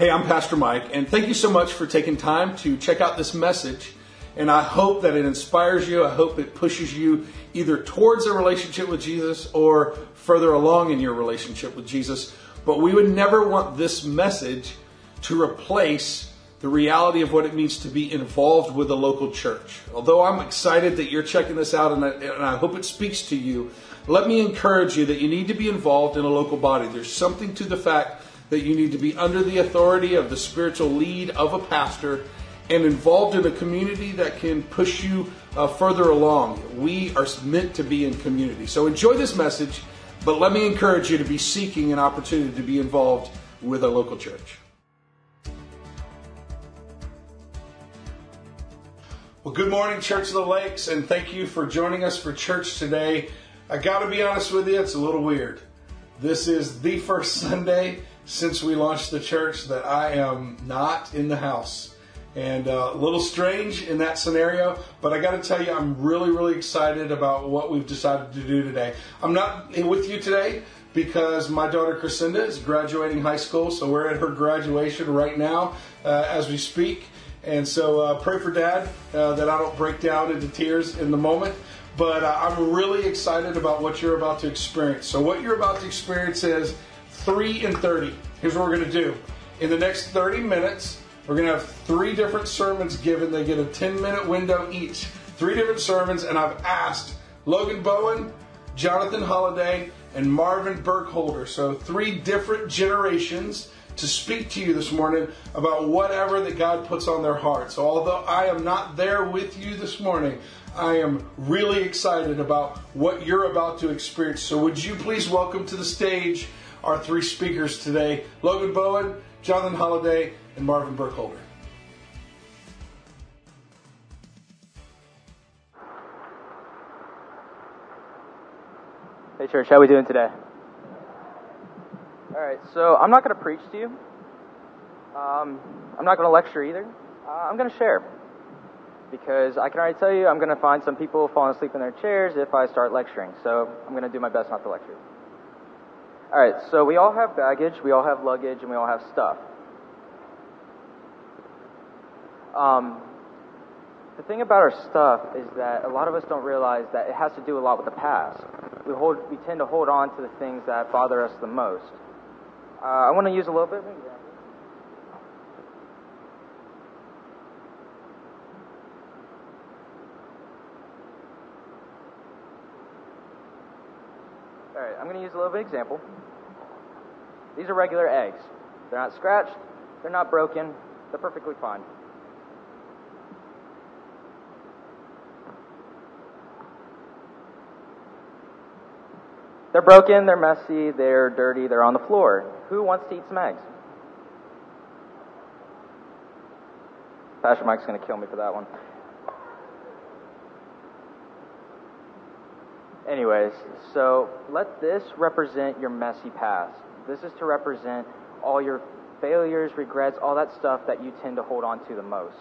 Hey, I'm Pastor Mike, and thank you so much for taking time to check out this message. And I hope that it inspires you. I hope it pushes you either towards a relationship with Jesus or further along in your relationship with Jesus. But we would never want this message to replace the reality of what it means to be involved with a local church. Although I'm excited that you're checking this out and I, and I hope it speaks to you, let me encourage you that you need to be involved in a local body. There's something to the fact that you need to be under the authority of the spiritual lead of a pastor and involved in a community that can push you uh, further along. We are meant to be in community. So enjoy this message, but let me encourage you to be seeking an opportunity to be involved with a local church. Well, good morning, Church of the Lakes, and thank you for joining us for church today. I got to be honest with you, it's a little weird. This is the first Sunday since we launched the church that I am not in the house. And uh, a little strange in that scenario, but I got to tell you, I'm really, really excited about what we've decided to do today. I'm not with you today because my daughter Crescenda is graduating high school, so we're at her graduation right now uh, as we speak. And so uh, pray for dad uh, that I don't break down into tears in the moment. But uh, I'm really excited about what you're about to experience. So, what you're about to experience is 3 and 30. Here's what we're going to do. In the next 30 minutes, we're going to have three different sermons given. They get a 10 minute window each. Three different sermons, and I've asked Logan Bowen, Jonathan Holliday, and Marvin Burkholder. So, three different generations to speak to you this morning about whatever that God puts on their hearts. So, although I am not there with you this morning, I am really excited about what you're about to experience. So, would you please welcome to the stage our three speakers today Logan Bowen, Jonathan Holiday, and Marvin Burkholder. Hey, church, how are we doing today? All right, so I'm not going to preach to you. Um, I'm not going to lecture either. Uh, I'm going to share. Because I can already tell you, I'm going to find some people falling asleep in their chairs if I start lecturing. So I'm going to do my best not to lecture. All right, so we all have baggage, we all have luggage, and we all have stuff. Um, the thing about our stuff is that a lot of us don't realize that it has to do a lot with the past. We hold, we tend to hold on to the things that bother us the most. Uh, I want to use a little bit I'm going to use a little bit of example. These are regular eggs. They're not scratched, they're not broken, they're perfectly fine. They're broken, they're messy, they're dirty, they're on the floor. Who wants to eat some eggs? Pastor Mike's going to kill me for that one. Anyways, so let this represent your messy past. This is to represent all your failures, regrets, all that stuff that you tend to hold on to the most.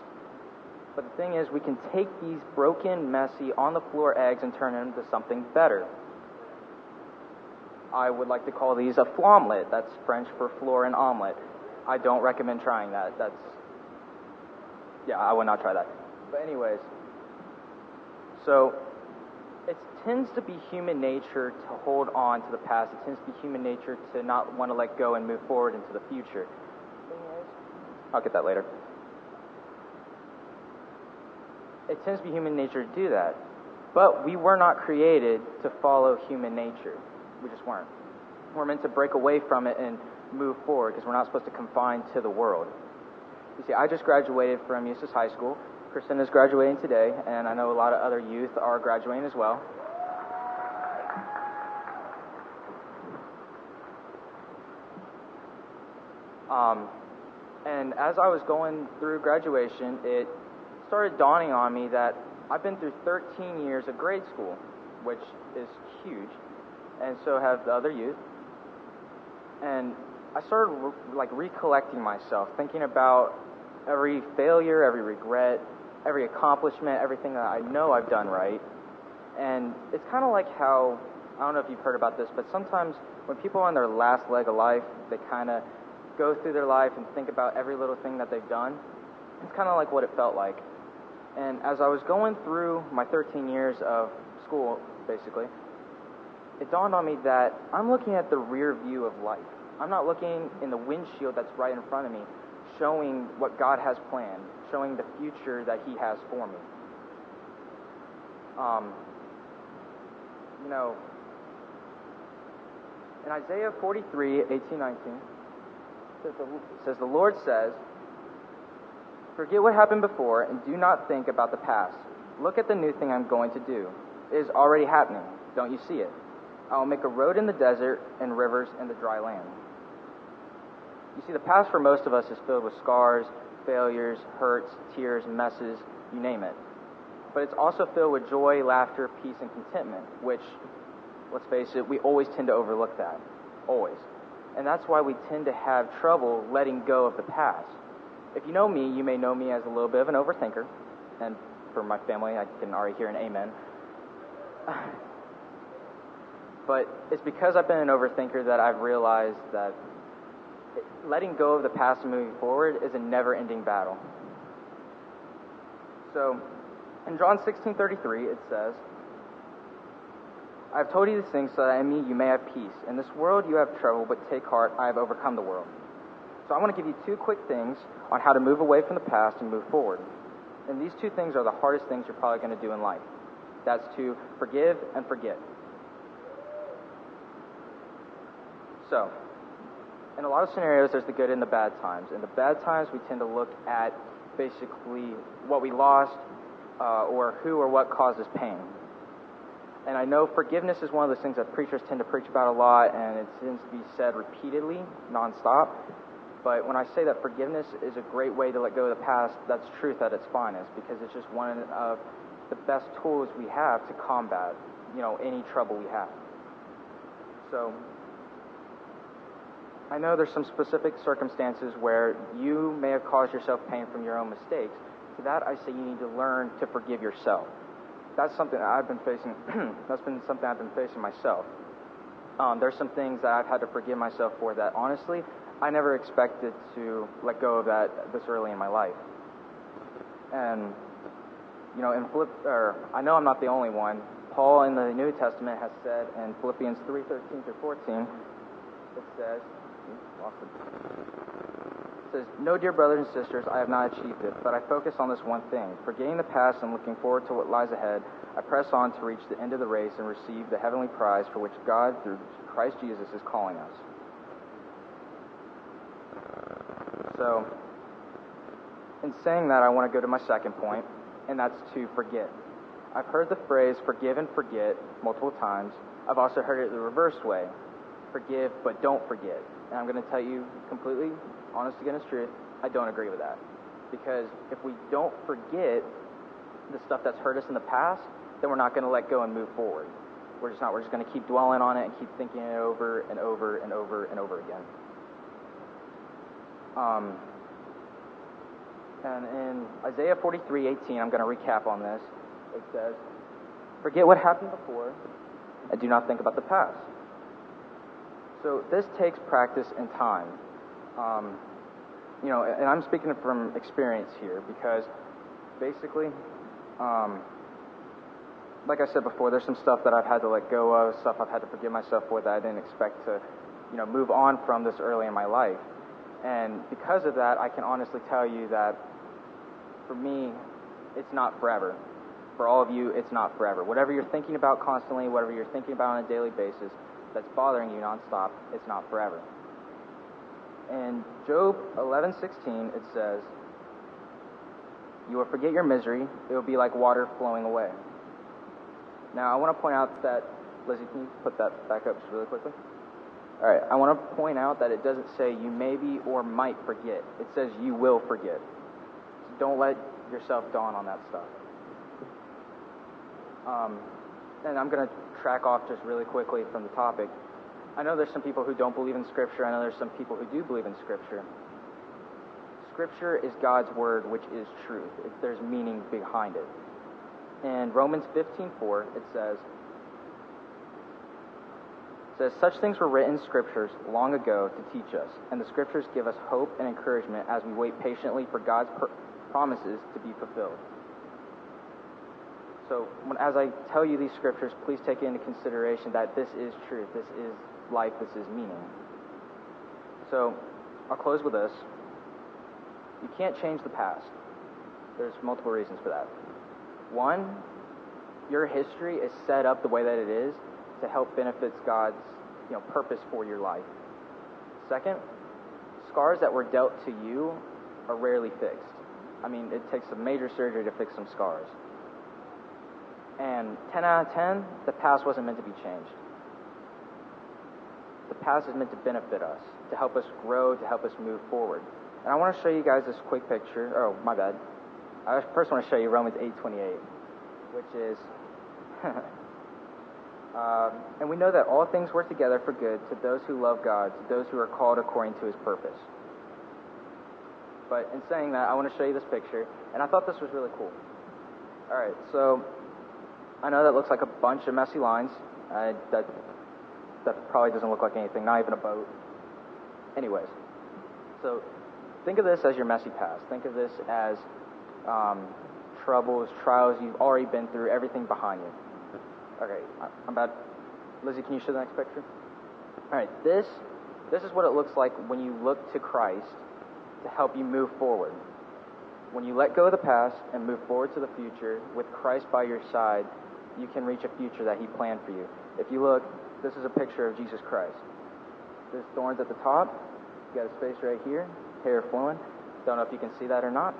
But the thing is, we can take these broken, messy, on the floor eggs and turn them into something better. I would like to call these a flomlet. That's French for floor and omelet. I don't recommend trying that. That's yeah, I would not try that. But anyways, so tends to be human nature to hold on to the past. It tends to be human nature to not want to let go and move forward into the future. I'll get that later. It tends to be human nature to do that. But we were not created to follow human nature. We just weren't. We're meant to break away from it and move forward because we're not supposed to confine to the world. You see, I just graduated from Eustis High School. Kristen is graduating today, and I know a lot of other youth are graduating as well. Um, and as I was going through graduation, it started dawning on me that I've been through 13 years of grade school, which is huge and so have the other youth. And I started re- like recollecting myself, thinking about every failure, every regret, every accomplishment, everything that I know I've done right. And it's kind of like how I don't know if you've heard about this, but sometimes when people are on their last leg of life, they kind of go through their life and think about every little thing that they've done. It's kind of like what it felt like. And as I was going through my 13 years of school, basically, it dawned on me that I'm looking at the rear view of life. I'm not looking in the windshield that's right in front of me, showing what God has planned, showing the future that He has for me. Um, you know, in Isaiah 43, 18, 19, says the, says, The Lord says, Forget what happened before and do not think about the past. Look at the new thing I'm going to do. It is already happening. Don't you see it? I will make a road in the desert and rivers in the dry land. You see, the past for most of us is filled with scars, failures, hurts, tears, messes, you name it. But it's also filled with joy, laughter, peace, and contentment, which, let's face it, we always tend to overlook that. Always. And that's why we tend to have trouble letting go of the past. If you know me, you may know me as a little bit of an overthinker. And for my family, I can already hear an amen. but it's because I've been an overthinker that I've realized that letting go of the past and moving forward is a never ending battle. So, in John 16:33 it says, I have told you these things so that in me you may have peace. In this world you have trouble, but take heart, I have overcome the world. So I want to give you two quick things on how to move away from the past and move forward. And these two things are the hardest things you're probably going to do in life. That's to forgive and forget. So, in a lot of scenarios, there's the good and the bad times. In the bad times, we tend to look at basically what we lost uh, or who or what causes pain. And I know forgiveness is one of those things that preachers tend to preach about a lot, and it tends to be said repeatedly, nonstop. But when I say that forgiveness is a great way to let go of the past, that's truth at its finest, because it's just one of the best tools we have to combat, you know, any trouble we have. So I know there's some specific circumstances where you may have caused yourself pain from your own mistakes. To that, I say you need to learn to forgive yourself. That's something I've been facing. that's been something I've been facing myself. Um, there's some things that I've had to forgive myself for that, honestly, I never expected to let go of that this early in my life. And you know, in Philipp, or I know I'm not the only one. Paul in the New Testament has said in Philippians 3:13 through 14, it says, it says, No, dear brothers and sisters, I have not achieved it, but I focus on this one thing. Forgetting the past and looking forward to what lies ahead, I press on to reach the end of the race and receive the heavenly prize for which God, through Christ Jesus, is calling us. So, in saying that, I want to go to my second point, and that's to forget. I've heard the phrase forgive and forget multiple times. I've also heard it the reverse way forgive but don't forget. And I'm going to tell you completely, honest to goodness truth, I don't agree with that. Because if we don't forget the stuff that's hurt us in the past, then we're not going to let go and move forward. We're just not. We're just going to keep dwelling on it and keep thinking it over and over and over and over again. Um, and in Isaiah 43, 18, I'm going to recap on this. It says, Forget what happened before and do not think about the past. So this takes practice and time. Um, you know, and I'm speaking from experience here because basically, um, like I said before, there's some stuff that I've had to let go of, stuff I've had to forgive myself for that I didn't expect to, you know, move on from this early in my life. And because of that, I can honestly tell you that for me, it's not forever. For all of you, it's not forever. Whatever you're thinking about constantly, whatever you're thinking about on a daily basis, that's bothering you nonstop, it's not forever. In Job 11:16, it says, "You will forget your misery; it will be like water flowing away." Now, I want to point out that Lizzie, can you put that back up just really quickly? All right, I want to point out that it doesn't say you maybe or might forget. It says you will forget. So don't let yourself dawn on that stuff. Um, and I'm going to track off just really quickly from the topic. I know there's some people who don't believe in Scripture. I know there's some people who do believe in Scripture. Scripture is God's word, which is truth. It, there's meaning behind it. In Romans 15:4, it says, says, Such things were written scriptures long ago to teach us, and the scriptures give us hope and encouragement as we wait patiently for God's promises to be fulfilled. So, when, as I tell you these scriptures, please take into consideration that this is truth, this is life, this is meaning. So, I'll close with this. You can't change the past. There's multiple reasons for that. One, your history is set up the way that it is to help benefits God's you know, purpose for your life. Second, scars that were dealt to you are rarely fixed. I mean, it takes some major surgery to fix some scars. And 10 out of 10, the past wasn't meant to be changed. The past is meant to benefit us, to help us grow, to help us move forward. And I want to show you guys this quick picture. Oh, my bad. I first want to show you Romans 8:28, which is Um, and we know that all things work together for good to those who love God, to those who are called according to his purpose. But in saying that, I want to show you this picture, and I thought this was really cool. All right, so I know that looks like a bunch of messy lines. That that probably doesn't look like anything, not even a boat. Anyways, so think of this as your messy past. Think of this as um, troubles, trials you've already been through, everything behind you. Okay, I'm about. Lizzie, can you show the next picture? All right, this this is what it looks like when you look to Christ to help you move forward. When you let go of the past and move forward to the future with Christ by your side, you can reach a future that He planned for you. If you look, this is a picture of Jesus Christ. There's thorns at the top. You got a space right here, hair flowing. Don't know if you can see that or not.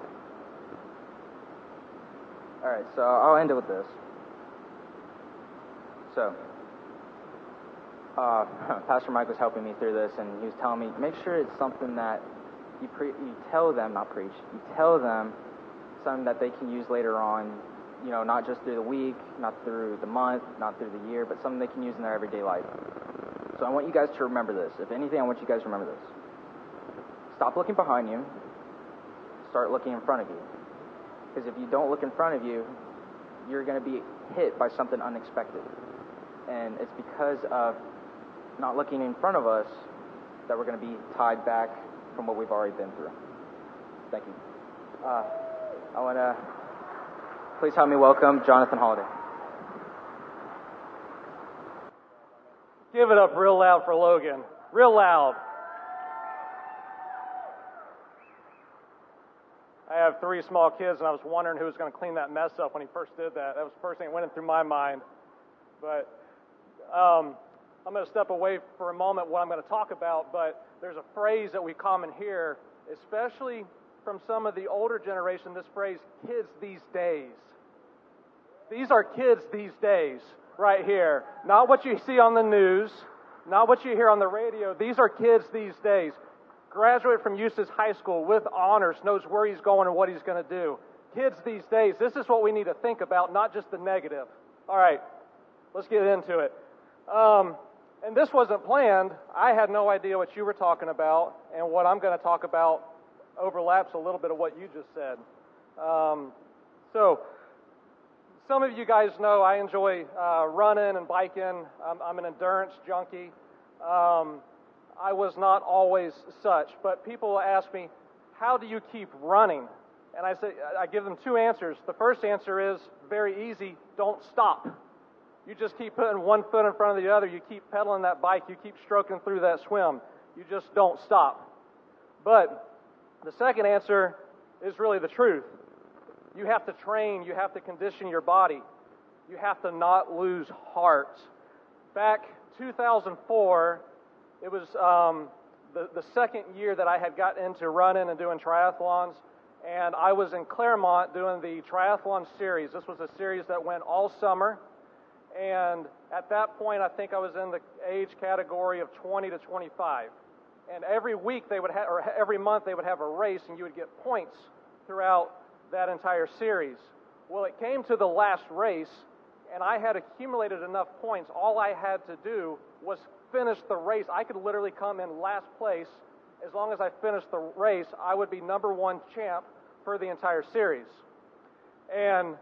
All right, so I'll end it with this. So, uh, Pastor Mike was helping me through this, and he was telling me, make sure it's something that you, pre- you tell them, not preach, you tell them something that they can use later on, you know, not just through the week, not through the month, not through the year, but something they can use in their everyday life. So I want you guys to remember this. If anything, I want you guys to remember this. Stop looking behind you. Start looking in front of you. Because if you don't look in front of you, you're going to be hit by something unexpected and it's because of not looking in front of us that we're going to be tied back from what we've already been through. Thank you. Uh, I want to please help me welcome Jonathan Holiday. Give it up real loud for Logan. Real loud. I have three small kids, and I was wondering who was going to clean that mess up when he first did that. That was the first thing that went through my mind. But um, I'm going to step away for a moment what I'm going to talk about, but there's a phrase that we common hear, especially from some of the older generation, this phrase, kids these days. These are kids these days, right here. Not what you see on the news, not what you hear on the radio. These are kids these days. Graduate from Eustis High School with honors, knows where he's going and what he's going to do. Kids these days, this is what we need to think about, not just the negative. All right, let's get into it. Um, and this wasn't planned. I had no idea what you were talking about, and what I'm going to talk about overlaps a little bit of what you just said. Um, so, some of you guys know I enjoy uh, running and biking. I'm, I'm an endurance junkie. Um, I was not always such, but people ask me, "How do you keep running?" And I say, I give them two answers. The first answer is very easy: don't stop. You just keep putting one foot in front of the other. You keep pedaling that bike. You keep stroking through that swim. You just don't stop. But the second answer is really the truth. You have to train. You have to condition your body. You have to not lose heart. Back 2004, it was um, the, the second year that I had gotten into running and doing triathlons. And I was in Clermont doing the triathlon series. This was a series that went all summer. And at that point, I think I was in the age category of 20 to 25. And every week they would have, or every month they would have a race, and you would get points throughout that entire series. Well, it came to the last race, and I had accumulated enough points. All I had to do was finish the race. I could literally come in last place. As long as I finished the race, I would be number one champ for the entire series. And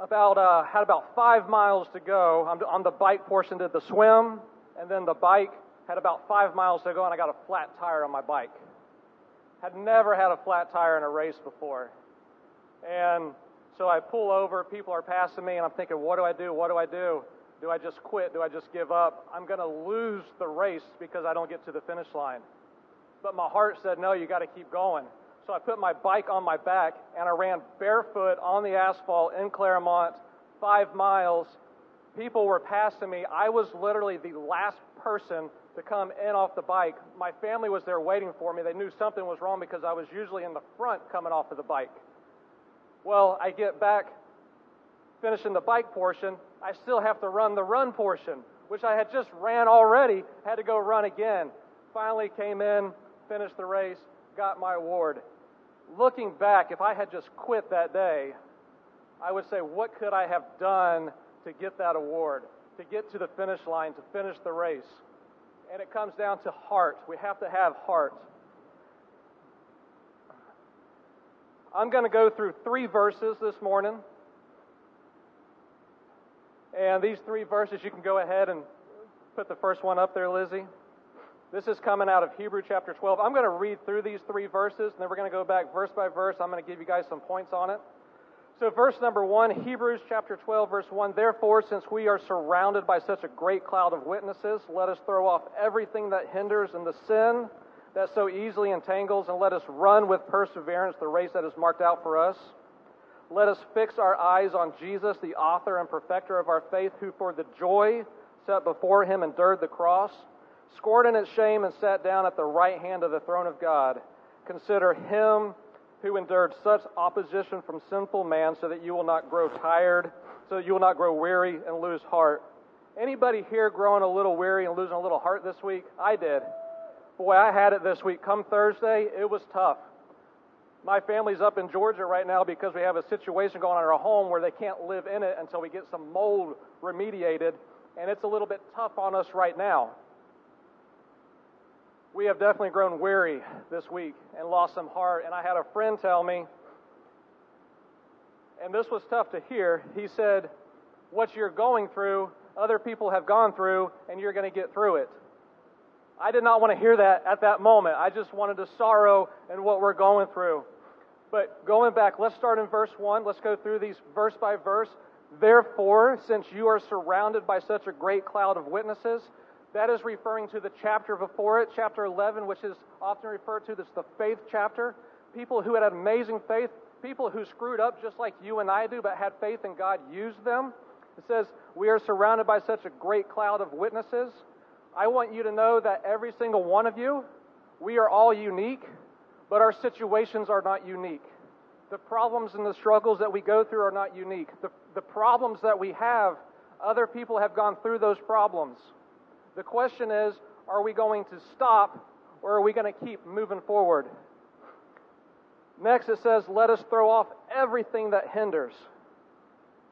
about uh, had about five miles to go. I'm on the bike portion did the swim, and then the bike had about five miles to go, and I got a flat tire on my bike. Had never had a flat tire in a race before. And so I pull over, people are passing me, and I'm thinking, what do I do? What do I do? Do I just quit? Do I just give up? I'm going to lose the race because I don't get to the finish line. But my heart said, no, you got to keep going. So I put my bike on my back and I ran barefoot on the asphalt in Clermont, five miles. People were passing me. I was literally the last person to come in off the bike. My family was there waiting for me. They knew something was wrong because I was usually in the front coming off of the bike. Well, I get back, finishing the bike portion. I still have to run the run portion, which I had just ran already, had to go run again. Finally came in, finished the race, got my award. Looking back, if I had just quit that day, I would say, what could I have done to get that award, to get to the finish line, to finish the race? And it comes down to heart. We have to have heart. I'm going to go through three verses this morning. And these three verses, you can go ahead and put the first one up there, Lizzie. This is coming out of Hebrew chapter 12. I'm going to read through these three verses, and then we're going to go back verse by verse. I'm going to give you guys some points on it. So, verse number one, Hebrews chapter 12, verse 1. Therefore, since we are surrounded by such a great cloud of witnesses, let us throw off everything that hinders and the sin that so easily entangles, and let us run with perseverance the race that is marked out for us. Let us fix our eyes on Jesus, the author and perfecter of our faith, who for the joy set before him endured the cross scored in its shame, and sat down at the right hand of the throne of God. Consider him who endured such opposition from sinful man so that you will not grow tired, so that you will not grow weary and lose heart. Anybody here growing a little weary and losing a little heart this week? I did. Boy, I had it this week. Come Thursday, it was tough. My family's up in Georgia right now because we have a situation going on in our home where they can't live in it until we get some mold remediated, and it's a little bit tough on us right now we have definitely grown weary this week and lost some heart. And I had a friend tell me, and this was tough to hear. He said, What you're going through, other people have gone through, and you're going to get through it. I did not want to hear that at that moment. I just wanted to sorrow in what we're going through. But going back, let's start in verse 1. Let's go through these verse by verse. Therefore, since you are surrounded by such a great cloud of witnesses, that is referring to the chapter before it, chapter 11, which is often referred to as the faith chapter. People who had amazing faith, people who screwed up just like you and I do, but had faith and God used them. It says, We are surrounded by such a great cloud of witnesses. I want you to know that every single one of you, we are all unique, but our situations are not unique. The problems and the struggles that we go through are not unique. The, the problems that we have, other people have gone through those problems. The question is are we going to stop or are we going to keep moving forward? Next, it says, let us throw off everything that hinders.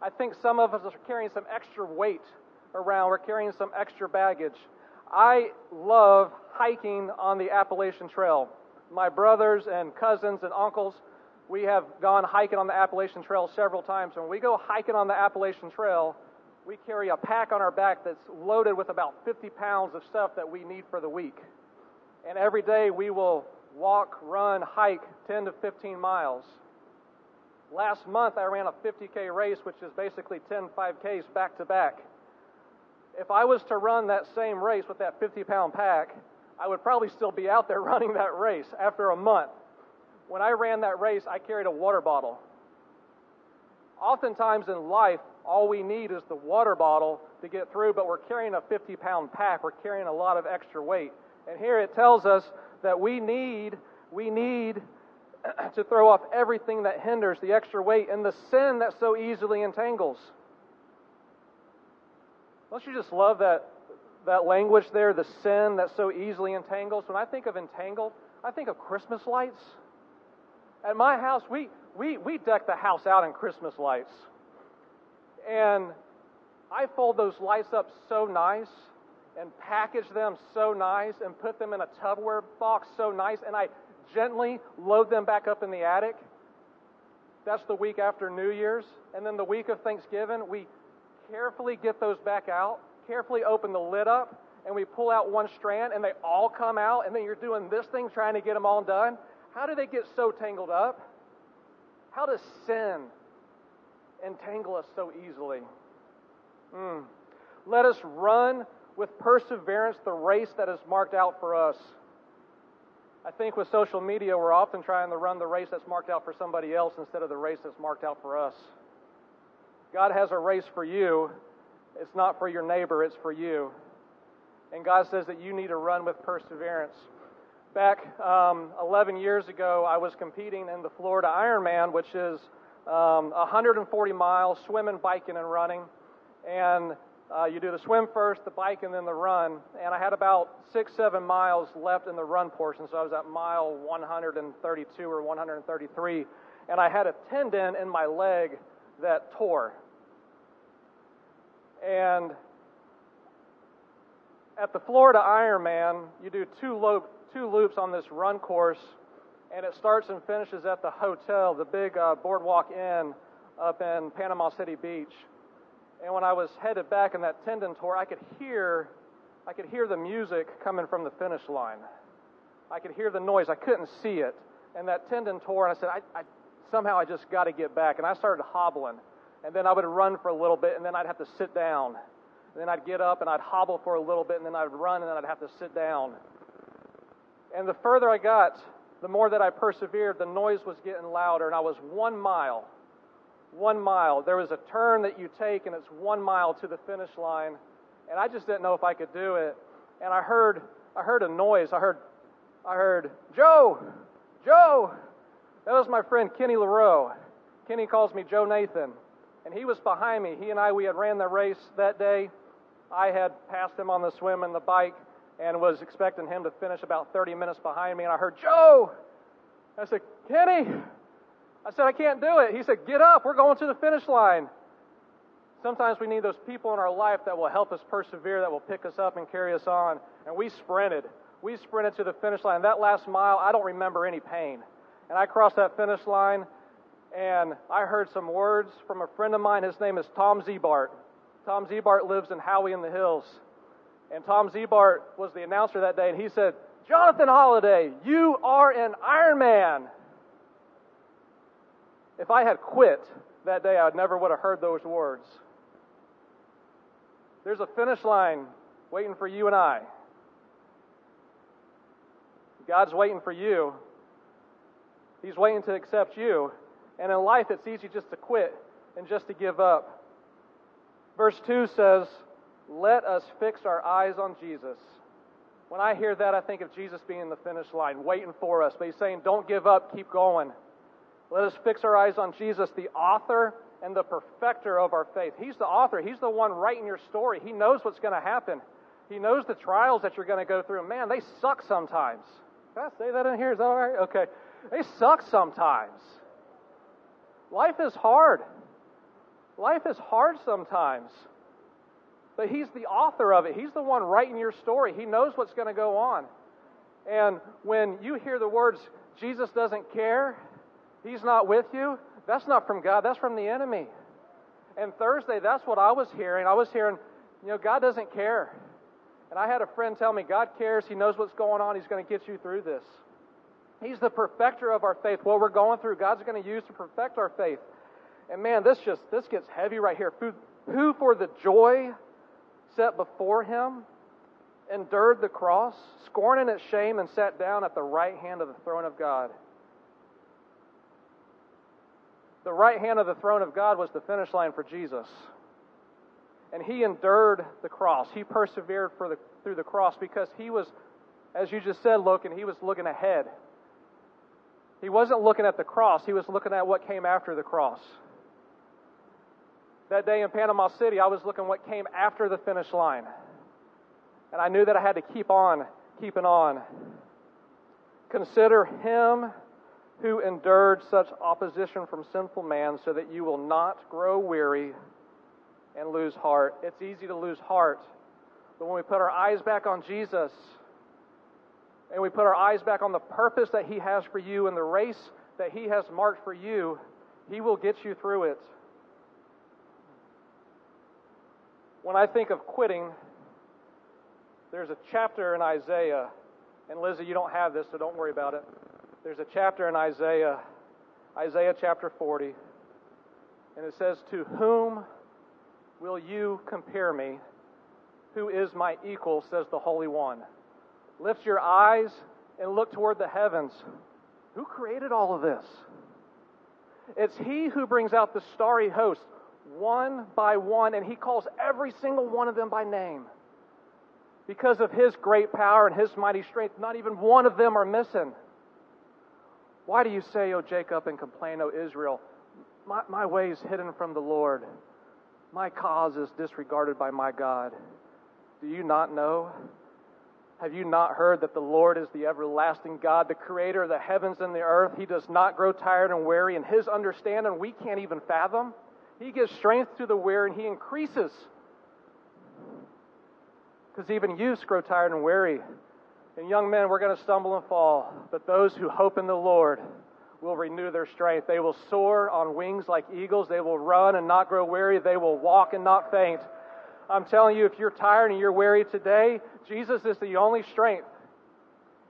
I think some of us are carrying some extra weight around, we're carrying some extra baggage. I love hiking on the Appalachian Trail. My brothers and cousins and uncles, we have gone hiking on the Appalachian Trail several times. When we go hiking on the Appalachian Trail, we carry a pack on our back that's loaded with about 50 pounds of stuff that we need for the week. And every day we will walk, run, hike 10 to 15 miles. Last month I ran a 50K race, which is basically 10 5Ks back to back. If I was to run that same race with that 50 pound pack, I would probably still be out there running that race after a month. When I ran that race, I carried a water bottle. Oftentimes in life, all we need is the water bottle to get through, but we're carrying a 50 pound pack. We're carrying a lot of extra weight. And here it tells us that we need, we need to throw off everything that hinders the extra weight and the sin that so easily entangles. Don't you just love that, that language there, the sin that so easily entangles? When I think of entangled, I think of Christmas lights. At my house, we, we, we deck the house out in Christmas lights. And I fold those lights up so nice and package them so nice and put them in a Tupperware box so nice, and I gently load them back up in the attic. That's the week after New Year's. And then the week of Thanksgiving, we carefully get those back out, carefully open the lid up, and we pull out one strand and they all come out and then you're doing this thing trying to get them all done? How do they get so tangled up? How does sin entangle us so easily? Mm. Let us run with perseverance the race that is marked out for us. I think with social media, we're often trying to run the race that's marked out for somebody else instead of the race that's marked out for us. God has a race for you. It's not for your neighbor, it's for you. And God says that you need to run with perseverance. Back um, 11 years ago, I was competing in the Florida Ironman, which is um, 140 miles swimming, biking, and running. And uh, you do the swim first, the bike, and then the run. And I had about six, seven miles left in the run portion, so I was at mile 132 or 133. And I had a tendon in my leg that tore. And at the Florida Ironman, you do two, lo- two loops on this run course, and it starts and finishes at the hotel, the big uh, Boardwalk Inn up in Panama City Beach. And when I was headed back in that tendon tour, I could hear, I could hear the music coming from the finish line. I could hear the noise. I couldn't see it. And that tendon tore, and I said, I, I somehow I just got to get back. And I started hobbling. And then I would run for a little bit, and then I'd have to sit down. And then I'd get up and I'd hobble for a little bit, and then I'd run, and then I'd have to sit down. And the further I got, the more that I persevered, the noise was getting louder, and I was one mile one mile. There was a turn that you take, and it's one mile to the finish line. And I just didn't know if I could do it. And I heard, I heard a noise. I heard, I heard, Joe, Joe. That was my friend Kenny LaRoe. Kenny calls me Joe Nathan, and he was behind me. He and I, we had ran the race that day. I had passed him on the swim and the bike, and was expecting him to finish about 30 minutes behind me. And I heard Joe. I said, Kenny, I said, I can't do it. He said, Get up. We're going to the finish line. Sometimes we need those people in our life that will help us persevere, that will pick us up and carry us on. And we sprinted. We sprinted to the finish line. That last mile, I don't remember any pain. And I crossed that finish line, and I heard some words from a friend of mine. His name is Tom Zebart. Tom Zebart lives in Howey in the Hills. And Tom Zebart was the announcer that day, and he said, Jonathan Holliday, you are an Ironman. If I had quit that day, I would never would have heard those words. There's a finish line waiting for you and I. God's waiting for you. He's waiting to accept you. And in life, it's easy just to quit and just to give up. Verse 2 says, Let us fix our eyes on Jesus. When I hear that, I think of Jesus being in the finish line, waiting for us. But he's saying, Don't give up, keep going. Let us fix our eyes on Jesus, the author and the perfecter of our faith. He's the author, He's the one writing your story. He knows what's going to happen, He knows the trials that you're going to go through. Man, they suck sometimes. Can I say that in here? Is that all right? Okay. They suck sometimes. Life is hard. Life is hard sometimes. But He's the author of it. He's the one writing your story. He knows what's going to go on. And when you hear the words, Jesus doesn't care, He's not with you. That's not from God, that's from the enemy. And Thursday, that's what I was hearing. I was hearing, you know, God doesn't care. And I had a friend tell me, God cares. He knows what's going on. He's going to get you through this. He's the perfecter of our faith. What we're going through, God's going to use to perfect our faith. And man, this just this gets heavy right here. Who, who for the joy set before him endured the cross, scorning its shame, and sat down at the right hand of the throne of God. the right hand of the throne of God was the finish line for Jesus. And he endured the cross. He persevered the, through the cross because he was, as you just said, looking, he was looking ahead. He wasn't looking at the cross, he was looking at what came after the cross. That day in Panama City, I was looking what came after the finish line. And I knew that I had to keep on, keeping on. Consider him who endured such opposition from sinful man, so that you will not grow weary and lose heart. It's easy to lose heart, but when we put our eyes back on Jesus, and we put our eyes back on the purpose that He has for you and the race that He has marked for you, He will get you through it. When I think of quitting, There's a chapter in Isaiah, and Lizzie, you don't have this, so don't worry about it. There's a chapter in Isaiah, Isaiah chapter 40, and it says, To whom will you compare me? Who is my equal, says the Holy One. Lift your eyes and look toward the heavens. Who created all of this? It's He who brings out the starry host one by one, and He calls every single one of them by name. Because of His great power and His mighty strength, not even one of them are missing. Why do you say, O Jacob, and complain, O Israel? My, my way is hidden from the Lord. My cause is disregarded by my God. Do you not know? Have you not heard that the Lord is the everlasting God, the creator of the heavens and the earth? He does not grow tired and weary, and his understanding we can't even fathom. He gives strength to the weary, and he increases. Because even youths grow tired and weary. And young men, we're going to stumble and fall. But those who hope in the Lord will renew their strength. They will soar on wings like eagles. They will run and not grow weary. They will walk and not faint. I'm telling you, if you're tired and you're weary today, Jesus is the only strength.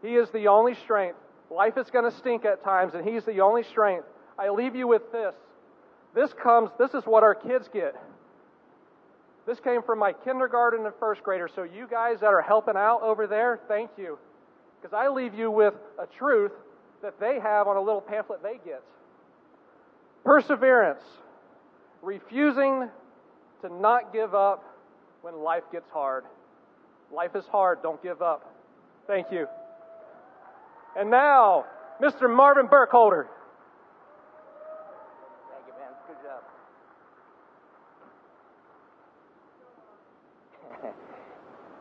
He is the only strength. Life is going to stink at times, and He's the only strength. I leave you with this. This comes, this is what our kids get. This came from my kindergarten and first grader. So, you guys that are helping out over there, thank you. Because I leave you with a truth that they have on a little pamphlet they get. Perseverance, refusing to not give up when life gets hard. Life is hard, don't give up. Thank you. And now, Mr. Marvin Burkholder. Thank you, man. Good job.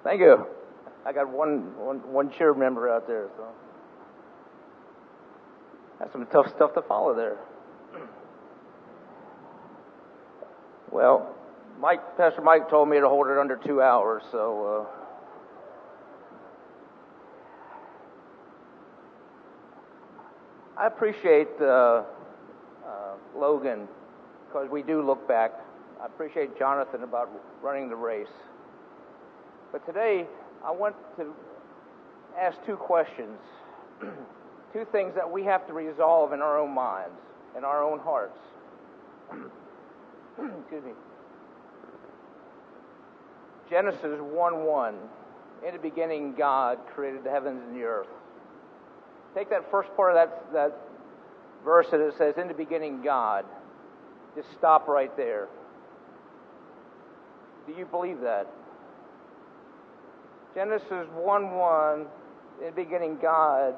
Thank you. I got one, one, one cheer member out there, so that's some tough stuff to follow there. Well, Mike, Pastor Mike told me to hold it under two hours, so. Uh, I appreciate uh, uh, Logan because we do look back. I appreciate Jonathan about running the race. But today, I want to ask two questions, two things that we have to resolve in our own minds, in our own hearts. Excuse me. Genesis 1 1. In the beginning, God created the heavens and the earth. Take that first part of that, that verse that it says, In the beginning, God. Just stop right there. Do you believe that? Genesis 1 1, in the beginning, God.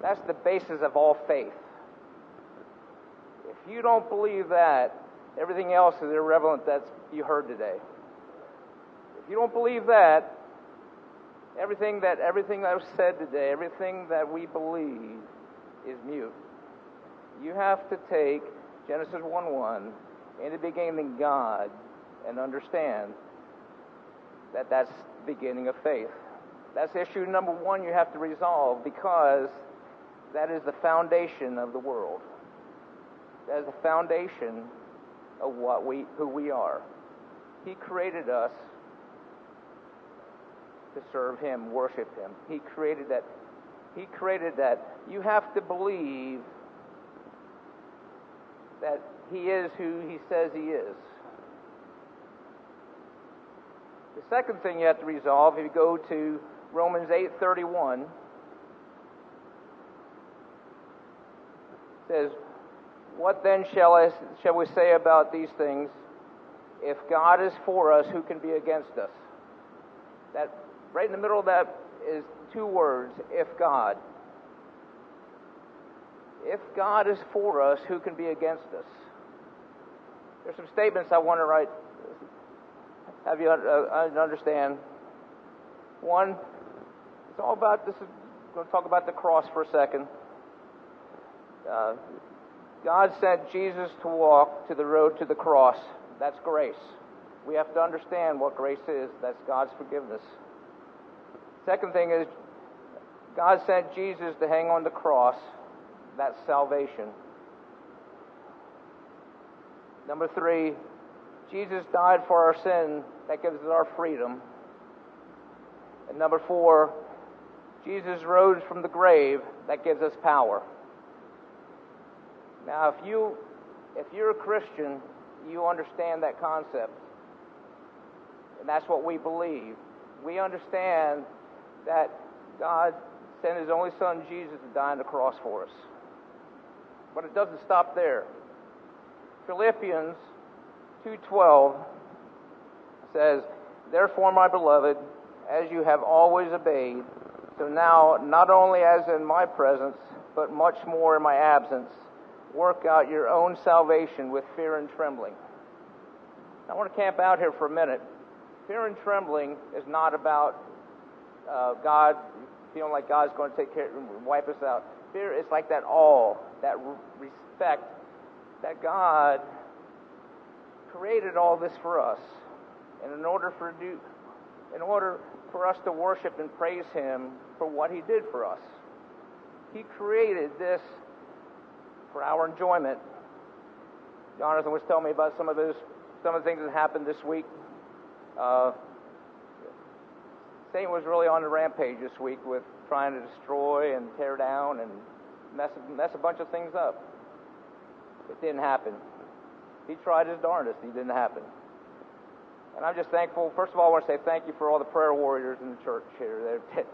That's the basis of all faith. If you don't believe that, everything else is irrelevant that you heard today If you don't believe that, everything that everything was said today, everything that we believe is mute. You have to take Genesis 1 1, in the beginning God, and understand that that's beginning of faith. That's issue number one you have to resolve because that is the foundation of the world. That is the foundation of what we, who we are. He created us to serve Him, worship Him. He created that. He created that. You have to believe that He is who He says He is. The second thing you have to resolve, if you go to Romans 8:31, says, "What then shall I, shall we say about these things? If God is for us, who can be against us?" That Right in the middle of that is two words if God. If God is for us, who can be against us? There's some statements I want to write, have you uh, understand. One, it's all about this. Is, I'm going to talk about the cross for a second. Uh, God sent Jesus to walk to the road to the cross. That's grace. We have to understand what grace is. That's God's forgiveness. Second thing is, God sent Jesus to hang on the cross. That's salvation. Number three, Jesus died for our sin. That gives us our freedom. And number four, Jesus rose from the grave. That gives us power. Now, if you if you're a Christian, you understand that concept. And that's what we believe. We understand that God sent his only son Jesus to die on the cross for us. But it doesn't stop there. Philippians 2:12 says, "Therefore, my beloved, as you have always obeyed, so now not only as in my presence, but much more in my absence, work out your own salvation with fear and trembling." I want to camp out here for a minute. Fear and trembling is not about uh, God feeling like God's going to take care and wipe us out. Fear is like that awe, that respect that God created all this for us. And in order for do, in order for us to worship and praise him for what he did for us. He created this for our enjoyment. Jonathan was telling me about some of those some of the things that happened this week. Uh, Satan was really on the rampage this week with trying to destroy and tear down and mess, mess a bunch of things up. It didn't happen. He tried his darndest. He didn't happen. And I'm just thankful. First of all, I want to say thank you for all the prayer warriors in the church here. They're,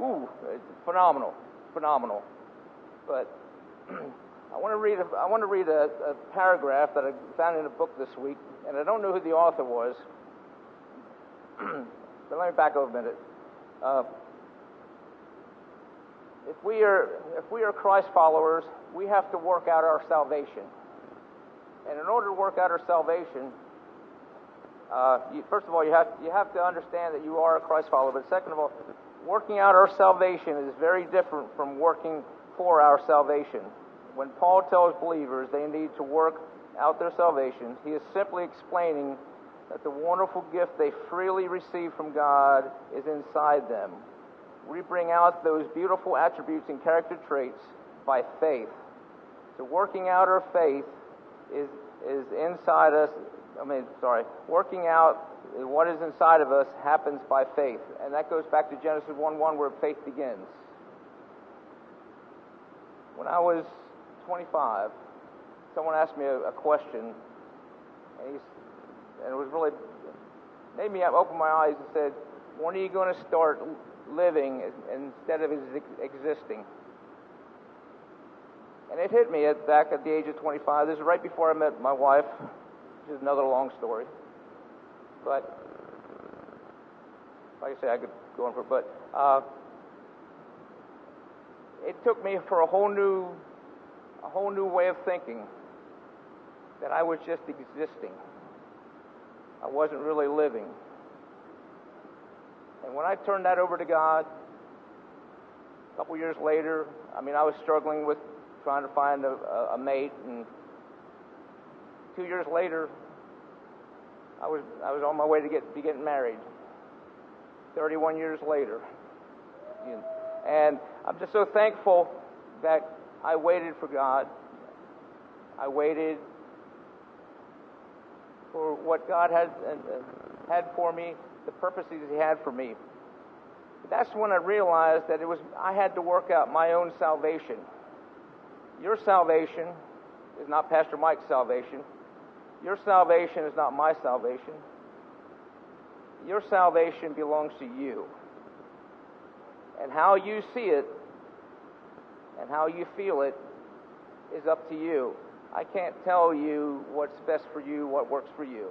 ooh, phenomenal, phenomenal. But I want to read. A, I want to read a, a paragraph that I found in a book this week, and I don't know who the author was. but let me back up a minute. Uh, if we are if we are Christ followers, we have to work out our salvation. And in order to work out our salvation, uh, you, first of all, you have you have to understand that you are a Christ follower. But second of all, working out our salvation is very different from working for our salvation. When Paul tells believers they need to work out their salvation, he is simply explaining that the wonderful gift they freely receive from God is inside them. We bring out those beautiful attributes and character traits by faith. So working out our faith is, is inside us. I mean, sorry, working out what is inside of us happens by faith. And that goes back to Genesis 1 1, where faith begins. When I was 25, someone asked me a, a question, and, and it was really made me open my eyes and said, When are you going to start living instead of existing? And it hit me at, back at the age of 25. This is right before I met my wife, which is another long story. But, like I say, I could go on for, but uh, it took me for a whole new, a whole new way of thinking that I was just existing. I wasn't really living. And when I turned that over to God, a couple years later, I mean, I was struggling with trying to find a, a, mate, and two years later, I was I was on my way to get be getting married. Thirty-one years later, and I'm just so thankful that I waited for God. I waited for what God had uh, had for me, the purposes He had for me. But that's when I realized that it was I had to work out my own salvation. Your salvation is not Pastor Mike's salvation. Your salvation is not my salvation. Your salvation belongs to you. And how you see it and how you feel it is up to you. I can't tell you what's best for you, what works for you.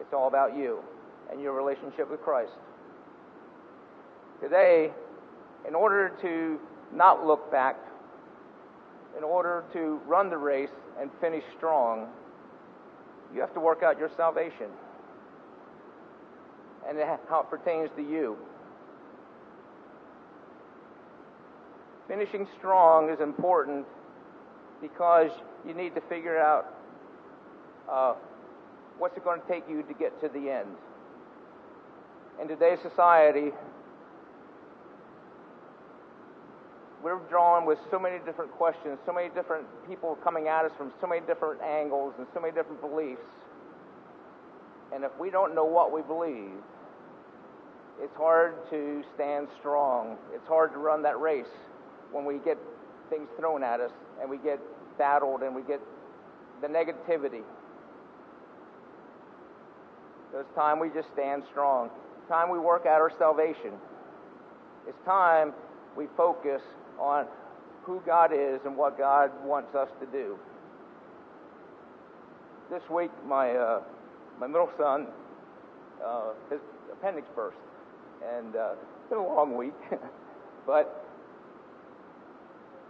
It's all about you and your relationship with Christ. Today, in order to not look back, in order to run the race and finish strong, you have to work out your salvation and how it pertains to you. Finishing strong is important because you need to figure out uh, what's it going to take you to get to the end. In today's society, we're drawn with so many different questions, so many different people coming at us from so many different angles and so many different beliefs. And if we don't know what we believe, It's hard to stand strong. It's hard to run that race when we get things thrown at us and we get battled and we get the negativity. It's time we just stand strong. It's time we work out our salvation. It's time we focus on who God is and what God wants us to do. This week, my uh, my middle son, uh, his appendix burst, and uh, it's been a long week. but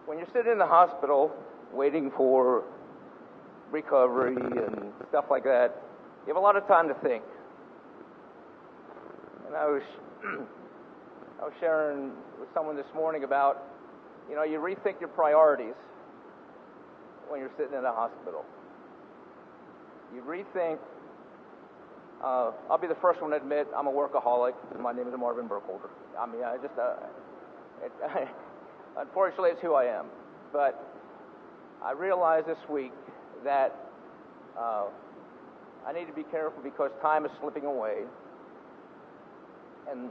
when you're sitting in the hospital waiting for recovery and stuff like that, you have a lot of time to think. And I was I was sharing with someone this morning about, you know, you rethink your priorities when you're sitting in a hospital. You rethink. Uh, I'll be the first one to admit I'm a workaholic. My name is Marvin Burkholder. I mean, I just, uh, it, unfortunately, it's who I am. But I realized this week that uh, I need to be careful because time is slipping away. And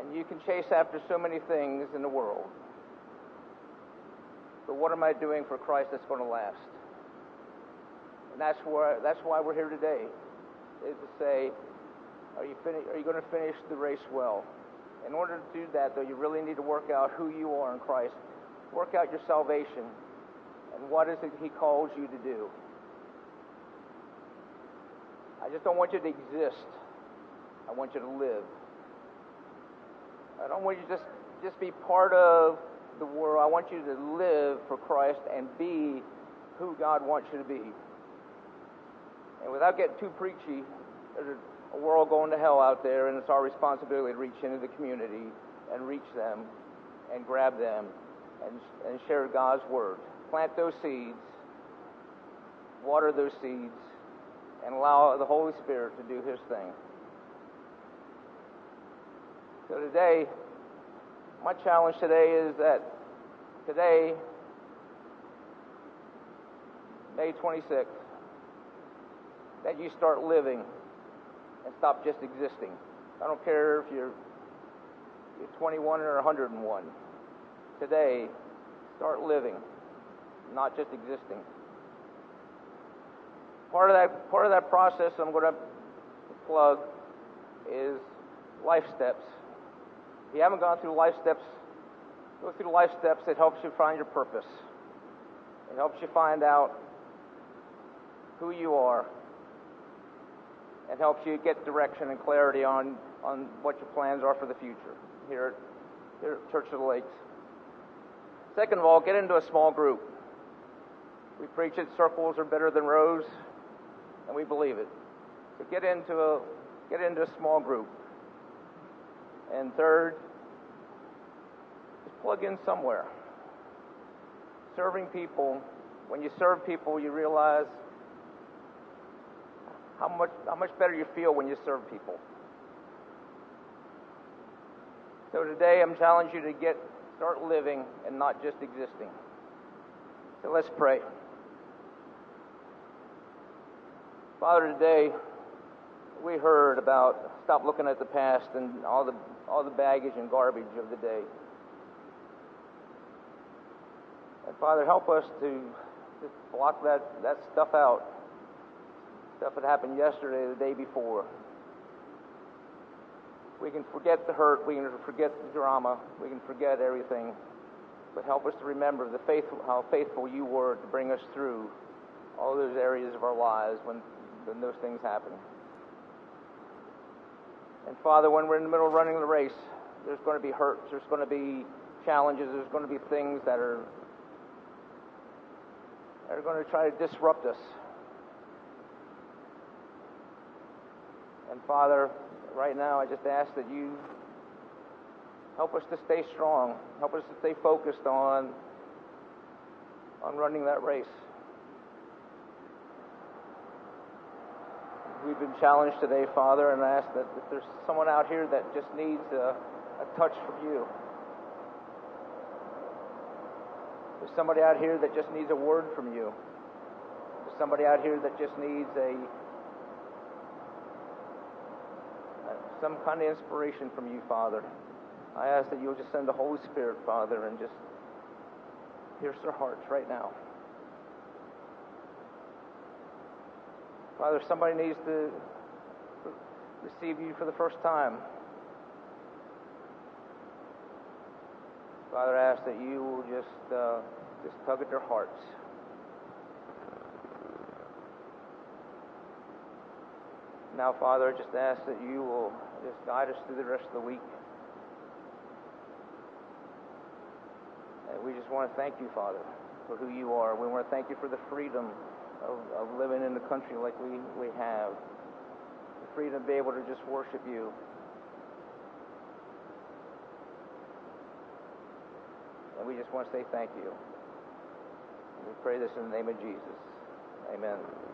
and you can chase after so many things in the world. But what am I doing for Christ that's going to last? And that's why that's why we're here today, is to say, are you are you going to finish the race well? In order to do that, though, you really need to work out who you are in Christ. Work out your salvation and what is it He calls you to do. I just don't want you to exist. I want you to live. I don't want you to just, just be part of the world. I want you to live for Christ and be who God wants you to be. And without getting too preachy, there's a world going to hell out there, and it's our responsibility to reach into the community and reach them and grab them and, and share God's word. Plant those seeds, water those seeds, and allow the Holy Spirit to do His thing. So today, my challenge today is that today, May 26th, that you start living and stop just existing. I don't care if you're, you're 21 or 101. Today, start living, not just existing. Part of that part of that process I'm going to plug is life steps. If you haven't gone through life steps, go through life steps. It helps you find your purpose. It helps you find out who you are. It helps you get direction and clarity on, on what your plans are for the future here at, here at Church of the Lakes. Second of all, get into a small group. We preach it, circles are better than rows, and we believe it. So get into a, get into a small group. And third, just plug in somewhere. Serving people, when you serve people, you realize how much, how much better you feel when you serve people. So today I'm challenging you to get, start living and not just existing. So let's pray. Father, today we heard about stop looking at the past and all the all the baggage and garbage of the day. And Father, help us to just block that, that stuff out. Stuff that happened yesterday, the day before. We can forget the hurt, we can forget the drama, we can forget everything. But help us to remember the faithful, how faithful you were to bring us through all those areas of our lives when, when those things happen. And Father, when we're in the middle of running the race, there's going to be hurts, there's going to be challenges, there's going to be things that are that are going to try to disrupt us. And Father, right now I just ask that you help us to stay strong, help us to stay focused on on running that race. We've been challenged today, Father, and I ask that if there's someone out here that just needs a, a touch from you, there's somebody out here that just needs a word from you, there's somebody out here that just needs a some kind of inspiration from you, Father. I ask that you'll just send the Holy Spirit, Father, and just pierce their hearts right now. Father, somebody needs to receive you for the first time. Father, I ask that you will just uh, just tug at their hearts. Now, Father, I just ask that you will just guide us through the rest of the week. And we just want to thank you, Father, for who you are. We want to thank you for the freedom of, of living in the country like we, we have. The freedom to be able to just worship you. And we just want to say thank you. We pray this in the name of Jesus. Amen.